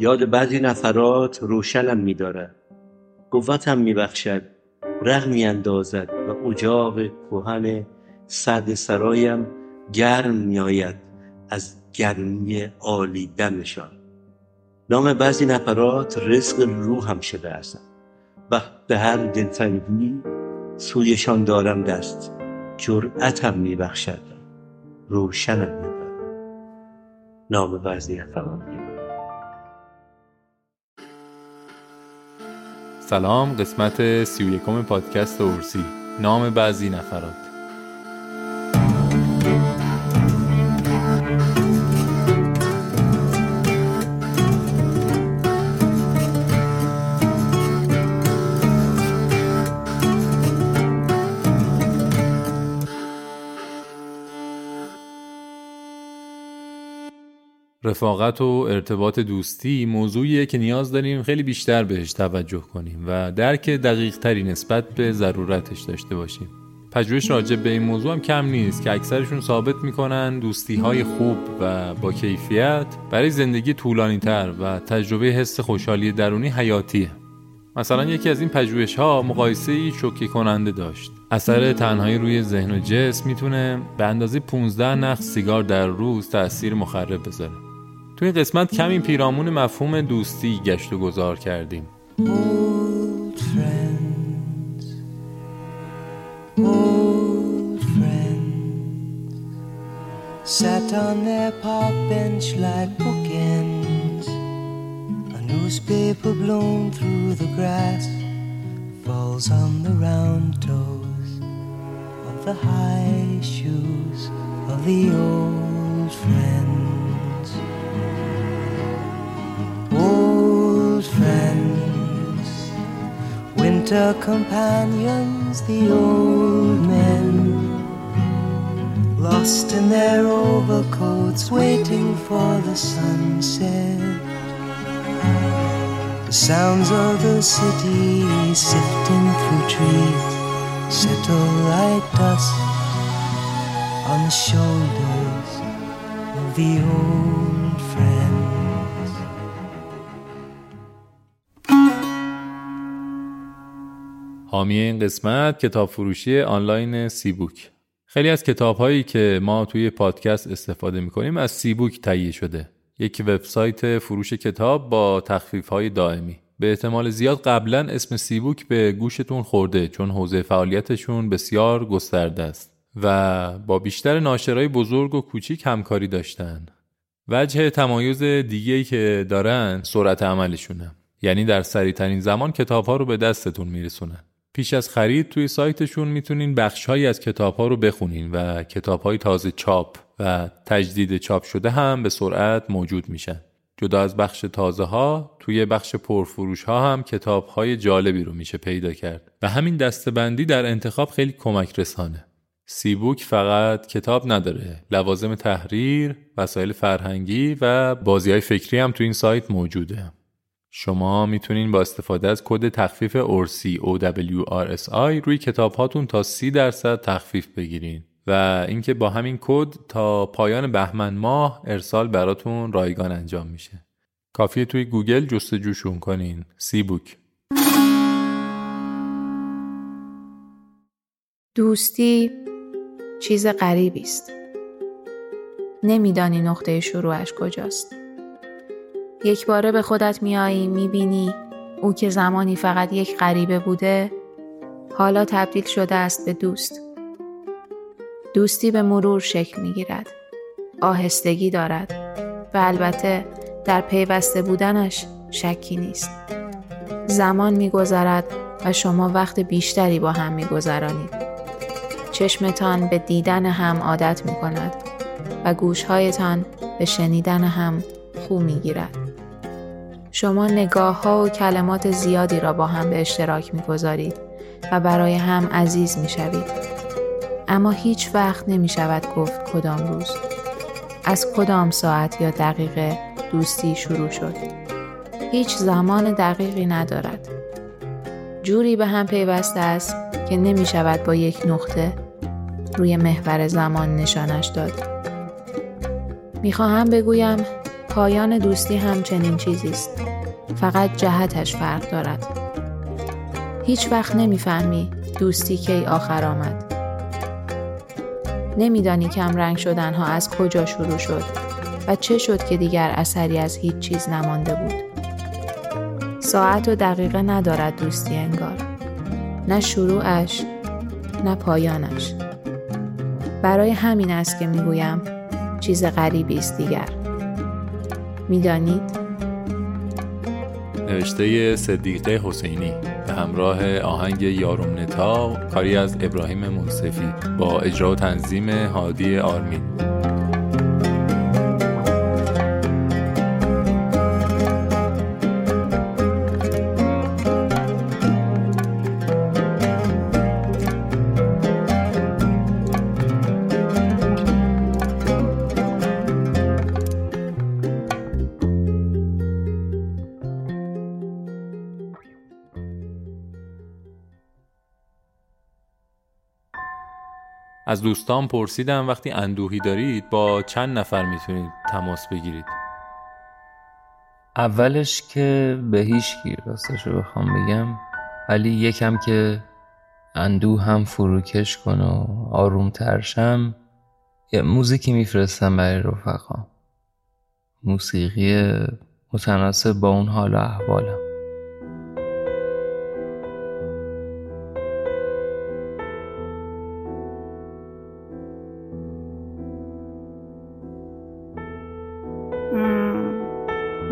یاد بعضی نفرات روشنم می‌دارد. قوتم میبخشد رغم میاندازد و اجاق کهن سرد سرایم گرم میآید از گرمی عالی دمشان. نام بعضی نفرات رزق روحم شده است. و به هر دلتنگی سویشان دارم دست. جرأتم میبخشد روشنم می‌برد نام بعضی نفرات سلام قسمت سی و یکم پادکست اورسی. نام بعضی نفرات. رفاقت و ارتباط دوستی موضوعیه که نیاز داریم خیلی بیشتر بهش توجه کنیم و درک دقیق تری نسبت به ضرورتش داشته باشیم. پژوهش راجع به این موضوع هم کم نیست که اکثرشون ثابت می‌کنن دوستی های خوب و با کیفیت برای زندگی طولانی تر و تجربه حس خوشحالی درونی حیاتیه. مثلا یکی از این پژوهش ها مقایسه شوکه کننده داشت. اثر تنهایی روی ذهن و جسم می‌تونه به اندازه 15 نخ سیگار در روز تاثیر مخرب بذاره. تو این قسمت کمی پیرامون مفهوم دوستی گشت و گذار کردیم Sat on their park bench like bookends A newspaper blown through the grass Falls on the round toes Of the high shoes of the old friends winter companions, the old men, lost in their overcoats, waiting for the sunset. The sounds of the city sifting through trees settle like dust on the shoulders of the old حامی این قسمت کتاب فروشی آنلاین سیبوک. خیلی از کتاب هایی که ما توی پادکست استفاده می‌کنیم از سیبوک تهیه شده. یک وبسایت فروش کتاب با تخفیف های دائمی. به احتمال زیاد قبلا اسم سیبوک به گوشتون خورده چون حوزه فعالیتشون بسیار گسترده است و با بیشتر ناشرای بزرگ و کوچیک همکاری داشتن. وجه تمایز دیگه که دارن سرعت عملشونه. یعنی در سریعترین زمان کتاب ها رو به دستتون میرسونن. پیش از خرید توی سایتشون می‌تونین بخشهایی از کتاب ها رو بخونین و کتاب های تازه چاپ و تجدید چاپ شده هم به سرعت موجود میشن. جدا از بخش تازه ها توی بخش پرفروش ها هم کتاب های جالبی رو میشه پیدا کرد و همین دستبندی در انتخاب خیلی کمک رسانه. سی‌بوک فقط کتاب نداره لوازم تحریر، وسایل فرهنگی و بازی های فکری هم تو این سایت موجوده شما می‌تونین با استفاده از کد تخفیف اورسی OWRSI روی کتاب هاتون تا 30 درصد تخفیف بگیرین. و اینکه با همین کد تا پایان بهمن ماه ارسال براتون رایگان انجام میشه. کافیه توی گوگل جستجوشون کنین. سی دوستی چیز غریبی است. نمیدانی نقطه شروعش کجاست. یک باره به خودت میایی می‌بینی او که زمانی فقط یک غریبه بوده حالا تبدیل شده است به دوست. دوستی به مرور شکل می‌گیرد آهستگی دارد و البته در پیوسته بودنش شکی نیست. زمان میگذرد و شما وقت بیشتری با هم میگذرانید. چشمتان به دیدن هم عادت می کند و گوشهایتان به شنیدن هم خو می گیرد. شما نگاه ها و کلمات زیادی را با هم به اشتراک می گذارید و برای هم عزیز می شوید. اما هیچ وقت نمی شود گفت کدام روز. از کدام ساعت یا دقیقه دوستی شروع شد. هیچ زمان دقیقی ندارد. جوری به هم پیوسته است که نمی شود با یک نقطه روی محور زمان نشانش داد. می‌خواهم بگویم پایان دوستی هم چنین چیزی است. فقط جهتش فرق دارد. هیچ وقت نمی‌فهمی دوستی کی آخر آمد. نمیدانی کم رنگ شدن ها از کجا شروع شد و چه شد که دیگر اثری از هیچ چیز نمانده بود. ساعت و دقیقه ندارد دوستی انگار. نه شروعش نه پایانش. برای همین است که می‌گویم چیز غریبی است دیگر. می‌دانید؟ نوشته صدیقه حسینی به همراه آهنگ یارم نتا کاری از ابراهیم منصفی با اجرا و تنظیم هادی آرمین از دوستان پرسیدم وقتی اندوهی دارید با چند نفر می‌تونید تماس بگیرید؟ اولش که به هیچ گیر راستش رو بخوام بگم ولی یکم که اندوه هم فروکش کن و آروم ترشم یه موزیکی میفرستم برای رفقا. موسیقی متناسب با اون حال و احوالم.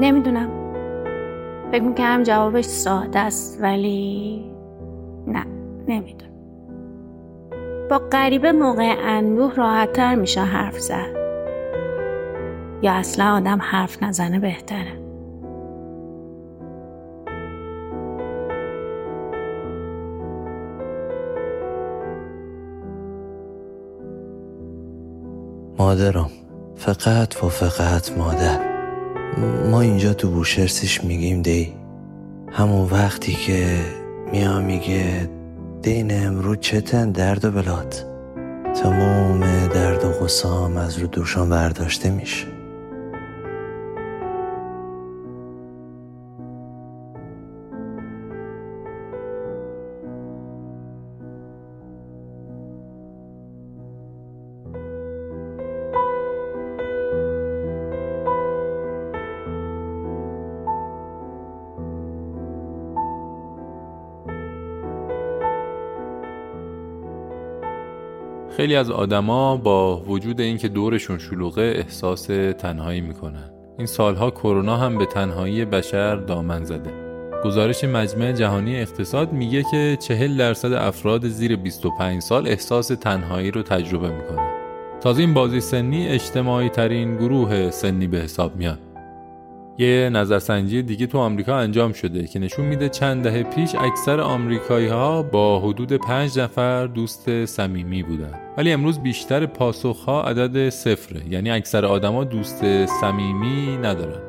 نمی‌دونم. فکر می‌کنم جوابش ساده است ولی نه نمی‌دونم. با غریبه موقع اندوه راحتتر میشه حرف زد. یا اصلا آدم حرف نزنه بهتره. مادرم فقط و فقط مادر. ما اینجا تو بوشرسیش میگیم دی. همون وقتی که میا میگه دین امرو چتن درد و بلاد. تموم درد و غصام از رو دوشان برداشته میشه. خیلی از آدما با وجود اینکه دورشون شلوغه احساس تنهایی می‌کنن. این سالها کرونا هم به تنهایی بشر دامن زده. گزارش مجمع جهانی اقتصاد میگه که چهل درصد افراد زیر 25 سال احساس تنهایی رو تجربه می‌کنن. تازه این بازی سنی اجتماعی ترین گروه سنی به حساب میاد. یه نظرسنجی دیگه تو آمریکا انجام شده که نشون میده چند دهه پیش اکثر آمریکایی ها با حدود پنج نفر دوست صمیمی بودن. ولی امروز بیشتر پاسخ ها عدد صفره. یعنی اکثر آدما دوست صمیمی ندارن.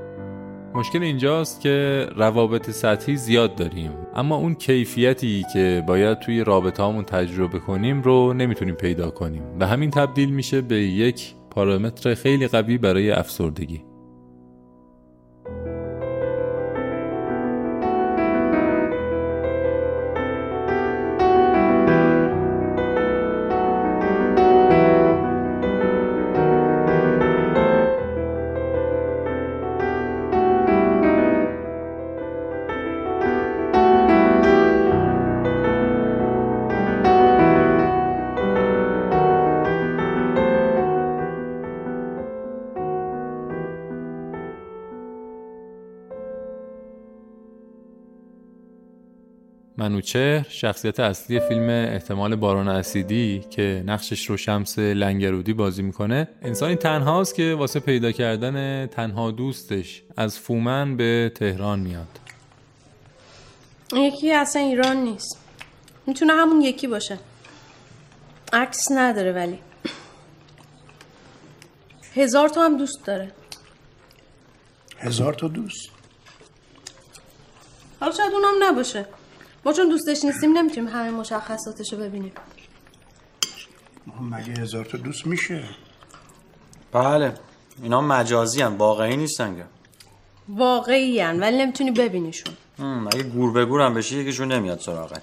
مشکل اینجاست که روابط سطحی زیاد داریم. اما اون کیفیتی که باید توی رابطه همون تجربه کنیم رو نمی‌تونیم پیدا کنیم. و همین تبدیل میشه به یک پارامتر خیلی قوی برای افسردگی. منوچهر شخصیت اصلی فیلم احتمال باران اسیدی که نقشش رو شمس لنگرودی بازی می‌کنه انسانی تنهاست که واسه پیدا کردن تنها دوستش از فومن به تهران میاد. یکی اصلا ایران نیست. می‌تونه همون یکی باشه. عکس نداره ولی. هزار تا هم دوست داره. هزار تا دوست؟ حالا شاید اونم نباشه. ما چون دوستش نیستیم نمی‌تونیم همه مشخصاتشو ببینیم. مگه هزار تا دوست میشه؟ بله اینا مجازی هم واقعی نیستن که. واقعی هن ولی نمی‌تونی ببینیشون. اگه گور به گور هم بشی یکیشون نمیاد سراغه.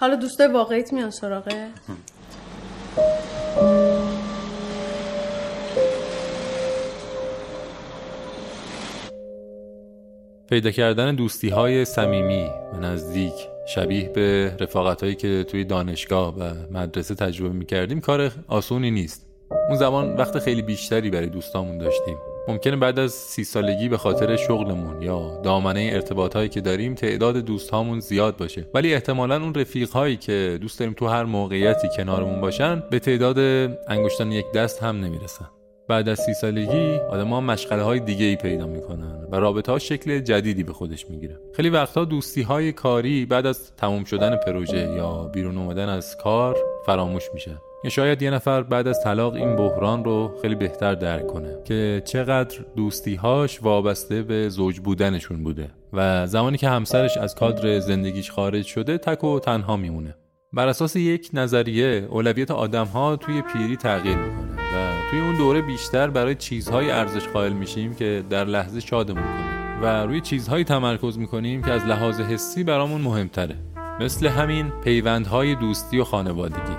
حالا دوستای واقعیت میان سراغه؟ پیدا کردن دوستی های صمیمی و نزدیک شبیه به رفاقت هایی که توی دانشگاه و مدرسه تجربه می‌کردیم کار آسونی نیست. اون زمان وقت خیلی بیشتری برای دوستامون داشتیم. ممکنه بعد از سی سالگی به خاطر شغلمون یا دامنه ارتباط هایی که داریم تعداد دوست هامون زیاد باشه. ولی احتمالا اون رفیق هایی که دوست داریم تو هر موقعیتی کنارمون باشن به تعداد انگشتان یک دست هم نمی‌رسن. بعد از سی سالگی ها مشغله های دیگه ای پیدا می‌کنن و رابطه ها شکل جدیدی به خودش می‌گیره. خیلی وقتها دوستی های کاری بعد از تموم شدن پروژه یا بیرون اومدن از کار فراموش میشه. یا شاید یه نفر بعد از طلاق این بحران رو خیلی بهتر درک کنه که چقدر دوستیهاش وابسته به زوج بودنشون بوده و زمانی که همسرش از کادر زندگیش خارج شده تک و تنها میمونه. بر اساس یک نظریه اولویت آدم ها توی پیری تغییر می‌کنه. توی اون دوره بیشتر برای چیزهای ارزش قائل میشیم که در لحظه شادمون کنیم و روی چیزهایی تمرکز می‌کنیم که از لحاظ حسی برامون مهمتره. مثل همین پیوندهای دوستی و خانوادگی.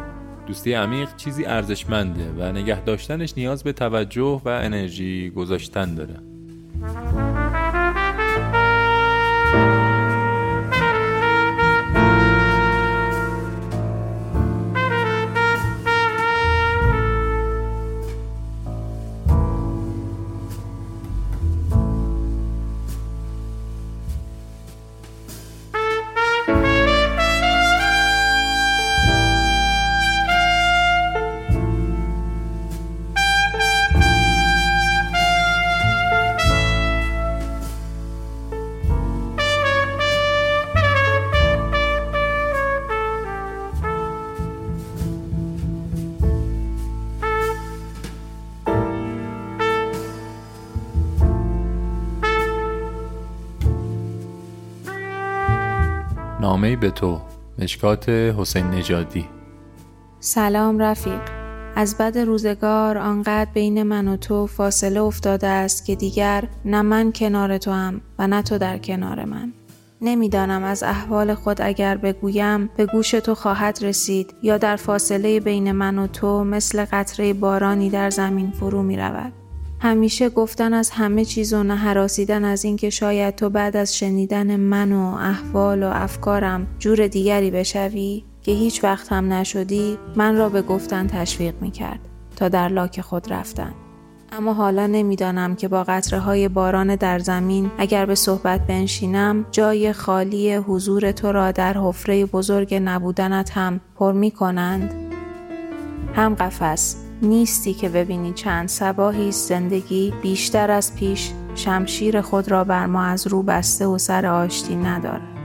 دوستی عمیق چیزی ارزشمنده و نگه داشتنش نیاز به توجه و انرژی گذاشتن داره. نامه به تو مشکات حسین نژادی. سلام رفیق. از بد روزگار آنقدر بین من و تو فاصله افتاده است که دیگر نه من کنار تو هم و نه تو در کنار من. نمی‌دانم از احوال خود اگر بگویم به گوش تو خواهد رسید یا در فاصله بین من و تو مثل قطره بارانی در زمین فرو می رود. همیشه گفتن از همه چیز و نهراسیدن از اینکه شاید تو بعد از شنیدن من و احوال و افکارم جور دیگری بشوی که هیچ وقت هم نشدی من را به گفتن تشویق می کرد تا در لاک خود رفتن. اما حالا نمی‌دانم که با قطره های باران در زمین اگر به صحبت بنشینم جای خالی حضور تو را در حفره بزرگ نبودنت هم پر می کنند؟ هم قفس نیستی که ببینی چند سباهی زندگی بیشتر از پیش شمشیر خود را بر ما از رو بسته و سر آشتی ندارد.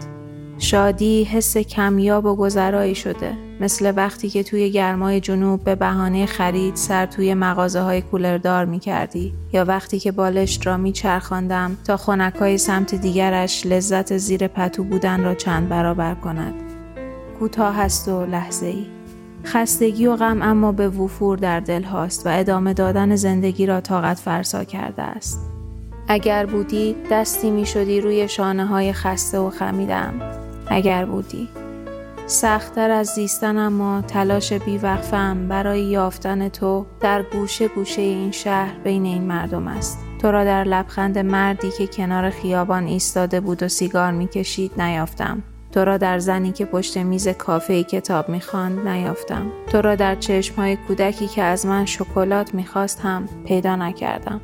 شادی حس کمیاب و گذرایی شده مثل وقتی که توی گرمای جنوب به بهانه خرید سر توی مغازه های کولردار می کردی یا وقتی که بالشت را می چرخاندم تا خونکای سمت دیگرش لذت زیر پتو بودن را چند برابر کند. کوتاه هست و لحظه ای. خستگی و غم اما به وفور در دل هاست و ادامه دادن زندگی را طاقت فرسا کرده است. اگر بودی دستی می شدی روی شانه های خسته و خمیدم. اگر بودی. سختتر از زیستن اما تلاش بیوقفم برای یافتن تو در گوشه گوشه این شهر بین این مردم است. تو را در لبخند مردی که کنار خیابان ایستاده بود و سیگار می‌کشید نیافتم. تو را در زنی که پشت میز کافه کتاب می‌خواند نیافتم. تو را در چشمهای کودکی که از من شکلات می‌خواست هم پیدا نکردم.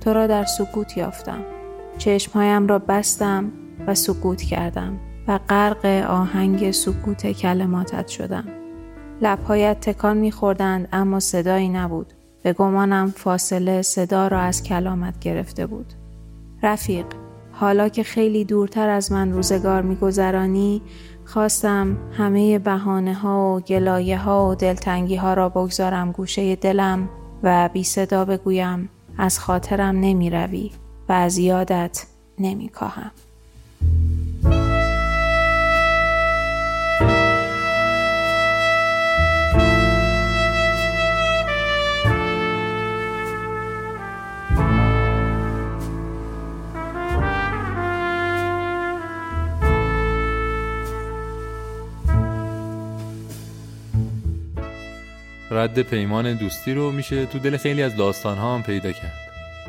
تو را در سکوت یافتم. چشمهایم را بستم و سکوت کردم. و غرق آهنگ سکوت کلماتت شدم. لبهایت تکان میخوردند اما صدایی نبود. به گمانم فاصله صدا را از کلامت گرفته بود. رفیق، حالا که خیلی دورتر از من روزگار میگذرانی خواستم همه بهانه ها و گلایه ها و دلتنگی ها را بگذارم گوشه دلم و بی صدا بگویم از خاطرم نمی روی و از یادت نمی کاهم. رد پیمان دوستی رو میشه تو دل خیلی از داستان ها هم پیدا کرد.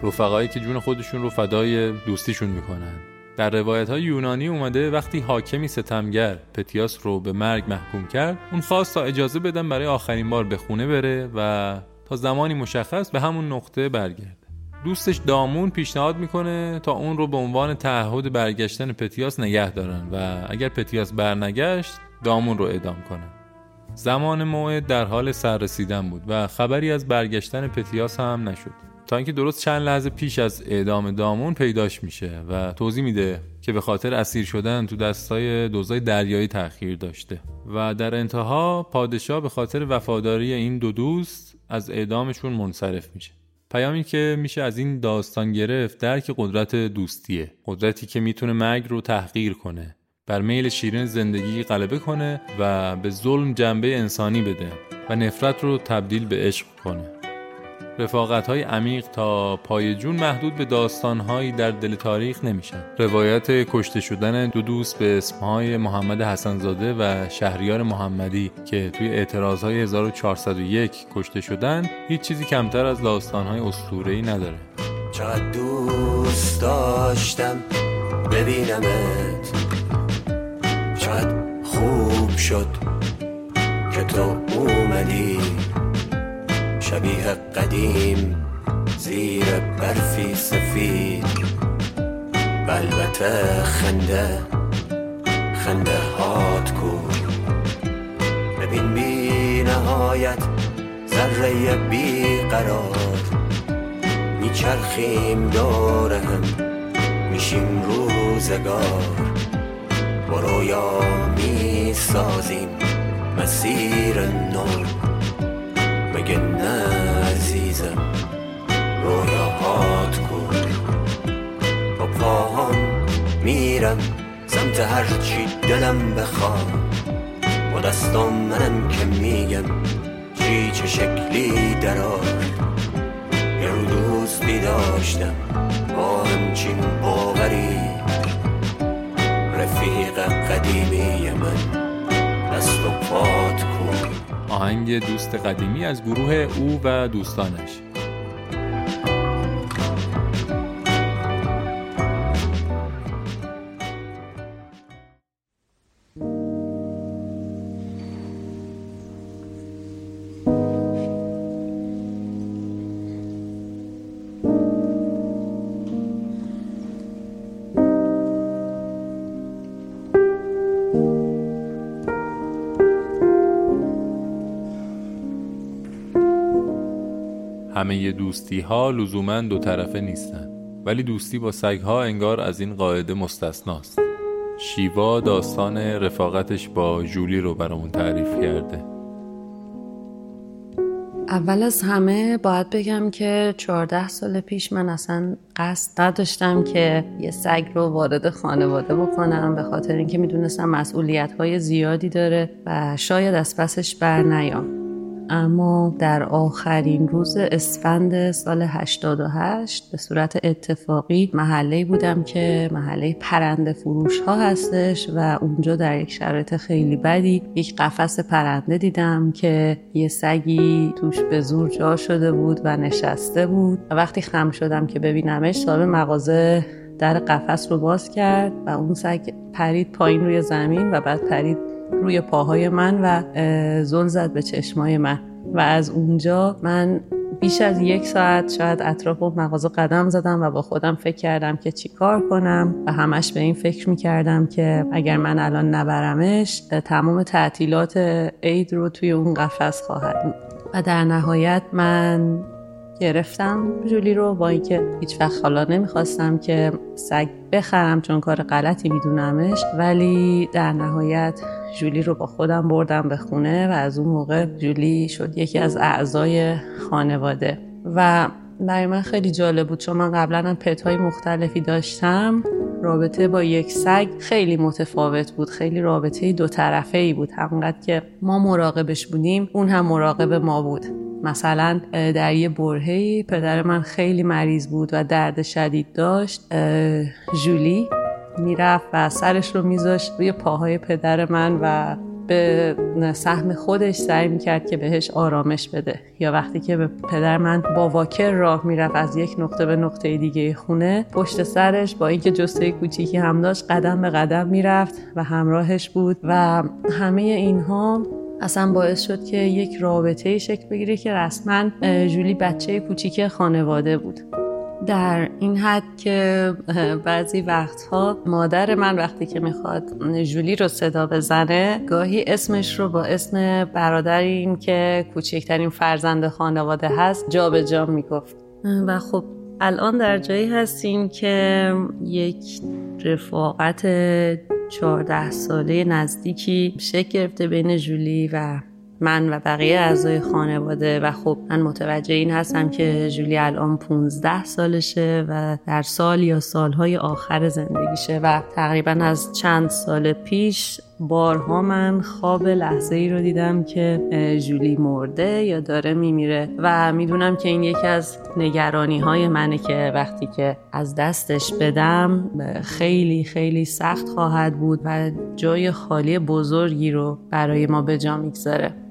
رفقایی که جون خودشون رو فدای دوستیشون می‌کنن. در روایت های یونانی اومده وقتی حاکمی ستمگر پتیاس رو به مرگ محکوم کرد اون خواست تا اجازه بدن برای آخرین بار به خونه بره و تا زمانی مشخص به همون نقطه برگرده دوستش دامون پیشنهاد می‌کنه تا اون رو به عنوان تعهد برگشتن پتیاس نگه دارن و اگر پتیاس برنگشت دامون رو اعدام کنن. زمان موعد در حال سررسیدن بود و خبری از برگشتن پتیاس هم نشد. تا اینکه درست چند لحظه پیش از اعدام دامون پیداش میشه و توضیح میده که به خاطر اسیر شدن تو دستای دوزای دریایی تأخیر داشته. و در انتها پادشاه به خاطر وفاداری این دو دوست از اعدامشون منصرف میشه. پیامی که میشه از این داستان گرفت درک قدرت دوستیه. قدرتی که می‌تونه مرگ رو تحقیر کنه. بر میل شیرین زندگی غلبه کنه و به ظلم جنبه انسانی بده و نفرت رو تبدیل به عشق کنه. رفاقت های عمیق تا پای جون محدود به داستان هایی در دل تاریخ نمیشن. روایت کشته شدن دو دوست به اسمهای محمد حسنزاده و شهریار محمدی که توی اعتراض های 1401 کشته شدن هیچ چیزی کمتر از داستان های اسطوره‌ای نداره. چقدر دوست داشتم ببینمت. چقدر خوب شد که تو اومدی. شبیه قدیم زیر برفی سفید. و البته خنده خنده هات کو. ببین بی نهایت ذره بی قرار. میچرخیم دور هم میشیم روزگار. با رویا می‌سازیم مسیر نو مگه نه عزیزم رویاهات کن. با پاهم میرم سمت هر چی دلم بخواد. با دستام منم که میگم چی چه شکلی درار یه رو دوستی داشتم با همچین باوری. رفیق قدیمی من. دست و پات کن. آهنگ دوست قدیمی از گروه او و دوستانش. همه دوستی ها لزوما دو طرفه نیستن ولی دوستی با سگها انگار از این قاعده مستثناست. شیوا داستان رفاقتش با جولی رو برامون تعریف کرده. اول از همه باید بگم که 14 سال پیش من اصلا قصد نداشتم که یه سگ رو وارد خانواده بکنم به خاطر اینکه می‌دونستم مسئولیت های زیادی داره و شاید از پسش بر نیام اما در آخرین روز اسفند سال 88 به صورت اتفاقی محله بودم که محله پرنده فروش ها هستش و اونجا در یک شرایط خیلی بدی یک قفس پرنده دیدم که یه سگی توش به زور جا شده بود و نشسته بود و وقتی خم شدم که ببینمش صاحب مغازه در قفس رو باز کرد و اون سگ پرید پایین روی زمین و بعد پرید روی پاهای من و زل زد به چشمای من. و از اونجا من بیش از یک ساعت شاید اطراف اون مغازه قدم زدم و با خودم فکر کردم که چی کار کنم. و همش به این فکر می‌کردم که اگر من الان نبرمش تمام تعطیلات عید رو توی اون قفس خواهد بود. و در نهایت من گرفتم جولی رو با اینکه هیچ وقت حالا نمی‌خواستم که سگ بخرم چون کار غلطی میدونمش. ولی در نهایت جولی رو با خودم بردم به خونه و از اون موقع جولی شد یکی از اعضای خانواده. و برای من خیلی جالب بود چون من قبلا هم پت های مختلفی داشتم. رابطه با یک سگ خیلی متفاوت بود خیلی رابطه دو طرفه ای بود. همونقدر که ما مراقبش بودیم اون هم مراقب ما بود. مثلا در یه برهی پدر من خیلی مریض بود و درد شدید داشت. جولی می‌رفت و سرش رو میذاشت روی پاهای پدر من و به سهم خودش سعی می‌کرد که بهش آرامش بده. یا وقتی که به پدر من با واکر راه می‌رفت از یک نقطه به نقطه دیگه خونه پشت سرش با اینکه جسته کوچیکی هم داشت قدم به قدم می‌رفت و همراهش بود و همه اینها اصلا باعث شد که یک رابطه شکل بگیره که رسما جولی بچه کوچیک خانواده بود. در این حد که بعضی وقتها مادر من وقتی که می‌خواد جولی رو صدا بزنه گاهی اسمش رو با اسم برادریم که کوچکترین فرزند خانواده هست جا به جا می‌گفت. و خب الان در جایی هستیم که یک رفاقت 14 ساله نزدیکی شکل گرفته بین جولی و من و بقیه اعضای خانواده و خب من متوجه این هستم که جولی الان 15 سالشه و در سال یا سالهای آخر زندگیشه و تقریبا از چند سال پیش بارها من خواب لحظه ای رو دیدم که جولی مرده یا داره میمیره و می‌دونم که این یکی از نگرانی های منه که وقتی که از دستش بدم خیلی خیلی سخت خواهد بود و جای خالی بزرگی رو برای ما به جا می‌گذاره.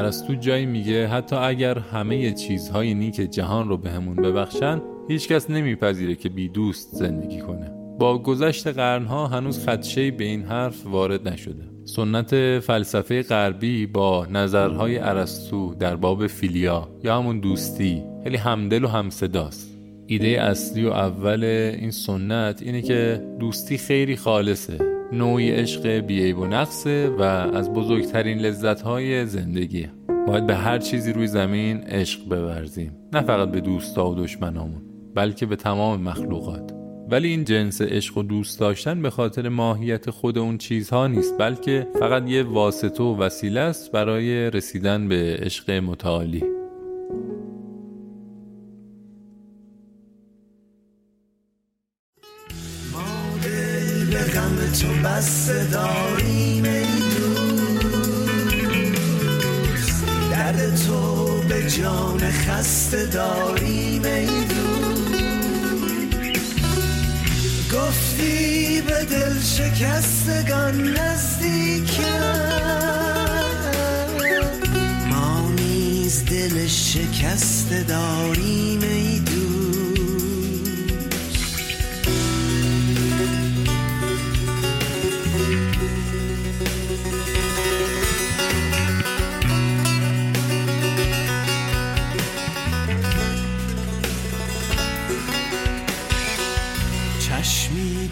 ارسطو جایی میگه حتی اگر همه چیزهای نیک جهان رو بهمون به ببخشن هیچکس نمیپذیره که بی دوست زندگی کنه. با گذشت قرنها هنوز خدشه به این حرف وارد نشده. سنت فلسفه غربی با نظرهای ارسطو در باب فیلیا یا همون دوستی خیلی همدل و همصداست. ایده اصلی و اول این سنت اینه که دوستی خیلی خالصه. نوعی عشق بیعیب و نقصه و از بزرگترین لذتهای زندگی. باید به هر چیزی روی زمین عشق بورزیم. نه فقط به دوستا و دشمنامون بلکه به تمام مخلوقات. ولی این جنس عشق و دوست داشتن به خاطر ماهیت خود اون چیزها نیست بلکه فقط یه واسطه و وسیله است برای رسیدن به عشق متعالی. تو بسته داریم ای دوست. درد تو به جان خسته داریم ای دوست. گفتی به دل شکستگان نزدیکم ما نیز دل شکسته داریم ای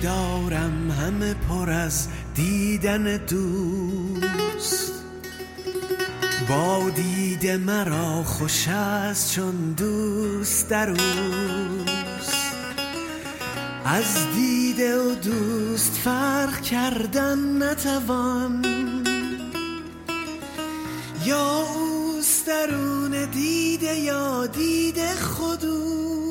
دارم همه پر از دیدن دوست. با دید مرا خوش است چون دوست در اوست. از دیده و دوست فرق کردن نتوان. یا اوست درون دیده یا دیده خودو.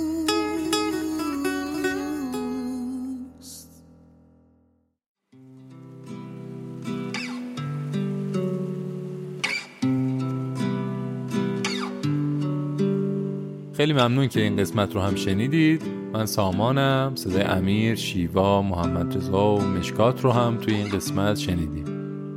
خیلی ممنون که این قسمت رو هم شنیدید. من سامانم صدای امیر، شیوا، محمد رضا و مشکات رو هم توی این قسمت شنیدیم.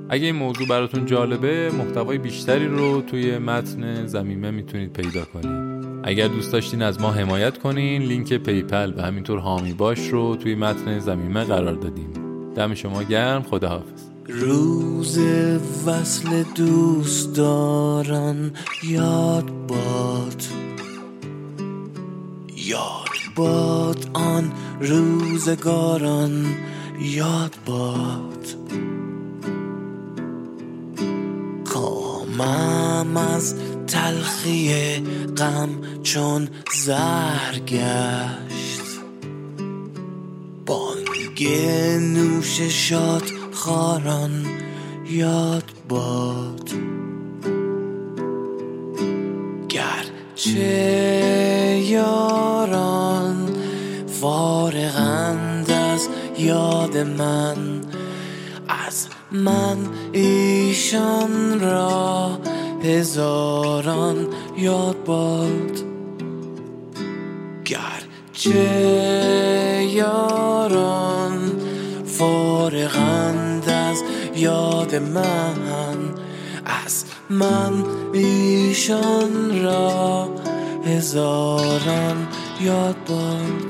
اگه این موضوع براتون جالبه محتوای بیشتری رو توی متن ضمیمه می‌تونید پیدا کنید. اگر دوست داشتین از ما حمایت کنین لینک PayPal و همینطور حامی باش رو توی متن ضمیمه قرار دادیم. دم شما گرم خداحافظ. روز وصل دوستداران یاد باد. باد آن روزگاران یاد باد. کامم از تلخی غم چون زهر گشت. بانگ نوش شاد خاران یاد باد. گرچه یاران فارغند از یاد من. از من ایشان را هزاران یاد باد. گرچه یاران فارغند از یاد من. از من ایشان را هزاران یاد باد.